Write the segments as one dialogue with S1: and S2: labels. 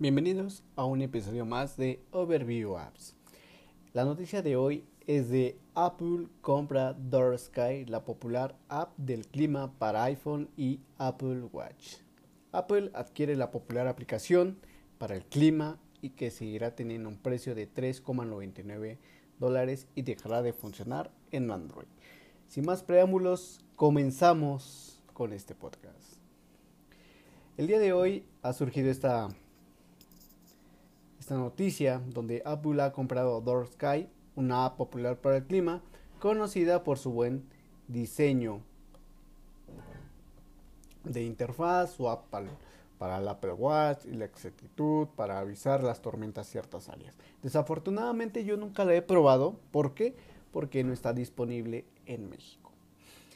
S1: Bienvenidos a un episodio más de Overview Apps. La noticia de hoy es de Apple compra Door Sky, la popular app del clima para iPhone y Apple Watch. Apple adquiere la popular aplicación para el clima y que seguirá teniendo un precio de 3,99 dólares y dejará de funcionar en Android. Sin más preámbulos, comenzamos con este podcast. El día de hoy ha surgido esta, esta noticia donde Apple ha comprado Door Sky, una app popular para el clima, conocida por su buen diseño de interfaz, su app para, para el Apple Watch y la exactitud para avisar las tormentas ciertas áreas. Desafortunadamente yo nunca la he probado, ¿por qué? Porque no está disponible en México.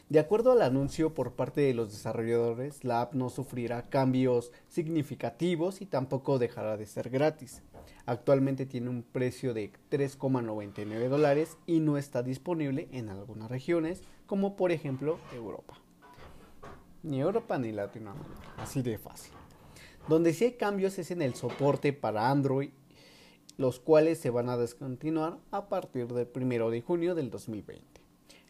S1: De acuerdo al anuncio por parte de los desarrolladores, la app no sufrirá cambios significativos y tampoco dejará de ser gratis. Actualmente tiene un precio de 3,99 dólares y no está disponible en algunas regiones, como por ejemplo Europa. Ni Europa ni Latinoamérica, así de fácil. Donde sí hay cambios es en el soporte para Android, los cuales se van a descontinuar a partir del 1 de junio del 2020.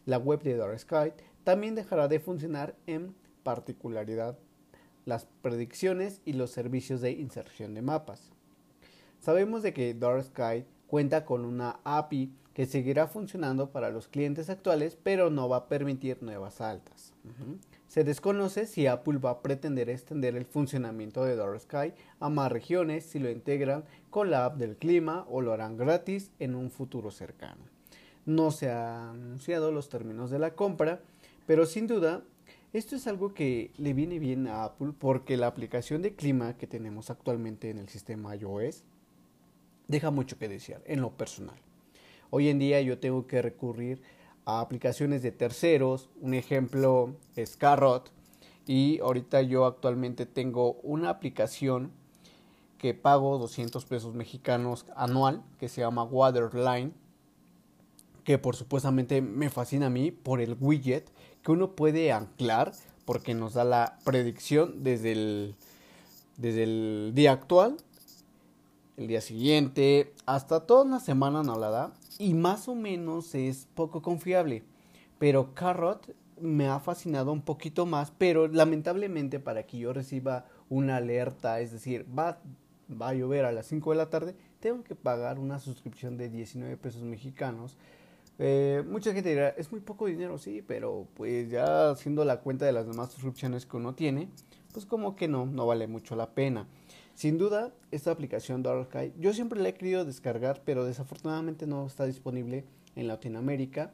S1: La web de Dark Sky también dejará de funcionar en particularidad las predicciones y los servicios de inserción de mapas. Sabemos de que Dark Sky cuenta con una API que seguirá funcionando para los clientes actuales, pero no va a permitir nuevas altas. Se desconoce si Apple va a pretender extender el funcionamiento de Dark Sky a más regiones si lo integran con la app del clima o lo harán gratis en un futuro cercano. No se han anunciado los términos de la compra, pero sin duda, esto es algo que le viene bien a Apple porque la aplicación de clima que tenemos actualmente en el sistema iOS deja mucho que desear en lo personal. Hoy en día yo tengo que recurrir a aplicaciones de terceros, un ejemplo es Carrot y ahorita yo actualmente tengo una aplicación que pago 200 pesos mexicanos anual que se llama Waterline que por supuestamente me fascina a mí por el widget que uno puede anclar porque nos da la predicción desde el, desde el día actual, el día siguiente, hasta toda una semana no la da y más o menos es poco confiable. Pero Carrot me ha fascinado un poquito más, pero lamentablemente para que yo reciba una alerta, es decir, va, va a llover a las 5 de la tarde, tengo que pagar una suscripción de 19 pesos mexicanos eh, mucha gente dirá, es muy poco dinero, sí, pero pues ya haciendo la cuenta de las demás suscripciones que uno tiene, pues como que no, no vale mucho la pena. Sin duda, esta aplicación Dark yo siempre la he querido descargar, pero desafortunadamente no está disponible en Latinoamérica.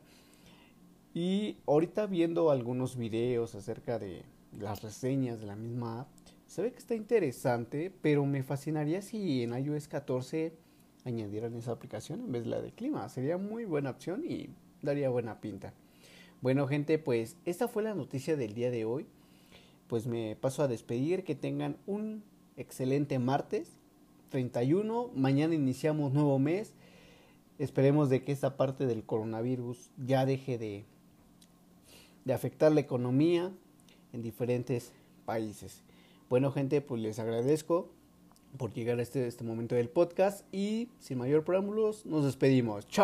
S1: Y ahorita viendo algunos videos acerca de las reseñas de la misma app, se ve que está interesante, pero me fascinaría si en iOS 14 añadieran esa aplicación en vez de la de clima. Sería muy buena opción y daría buena pinta. Bueno, gente, pues esta fue la noticia del día de hoy. Pues me paso a despedir. Que tengan un excelente martes 31. Mañana iniciamos nuevo mes. Esperemos de que esta parte del coronavirus ya deje de, de afectar la economía en diferentes países. Bueno, gente, pues les agradezco por llegar a este, este momento del podcast y sin mayor preámbulos nos despedimos. Chao.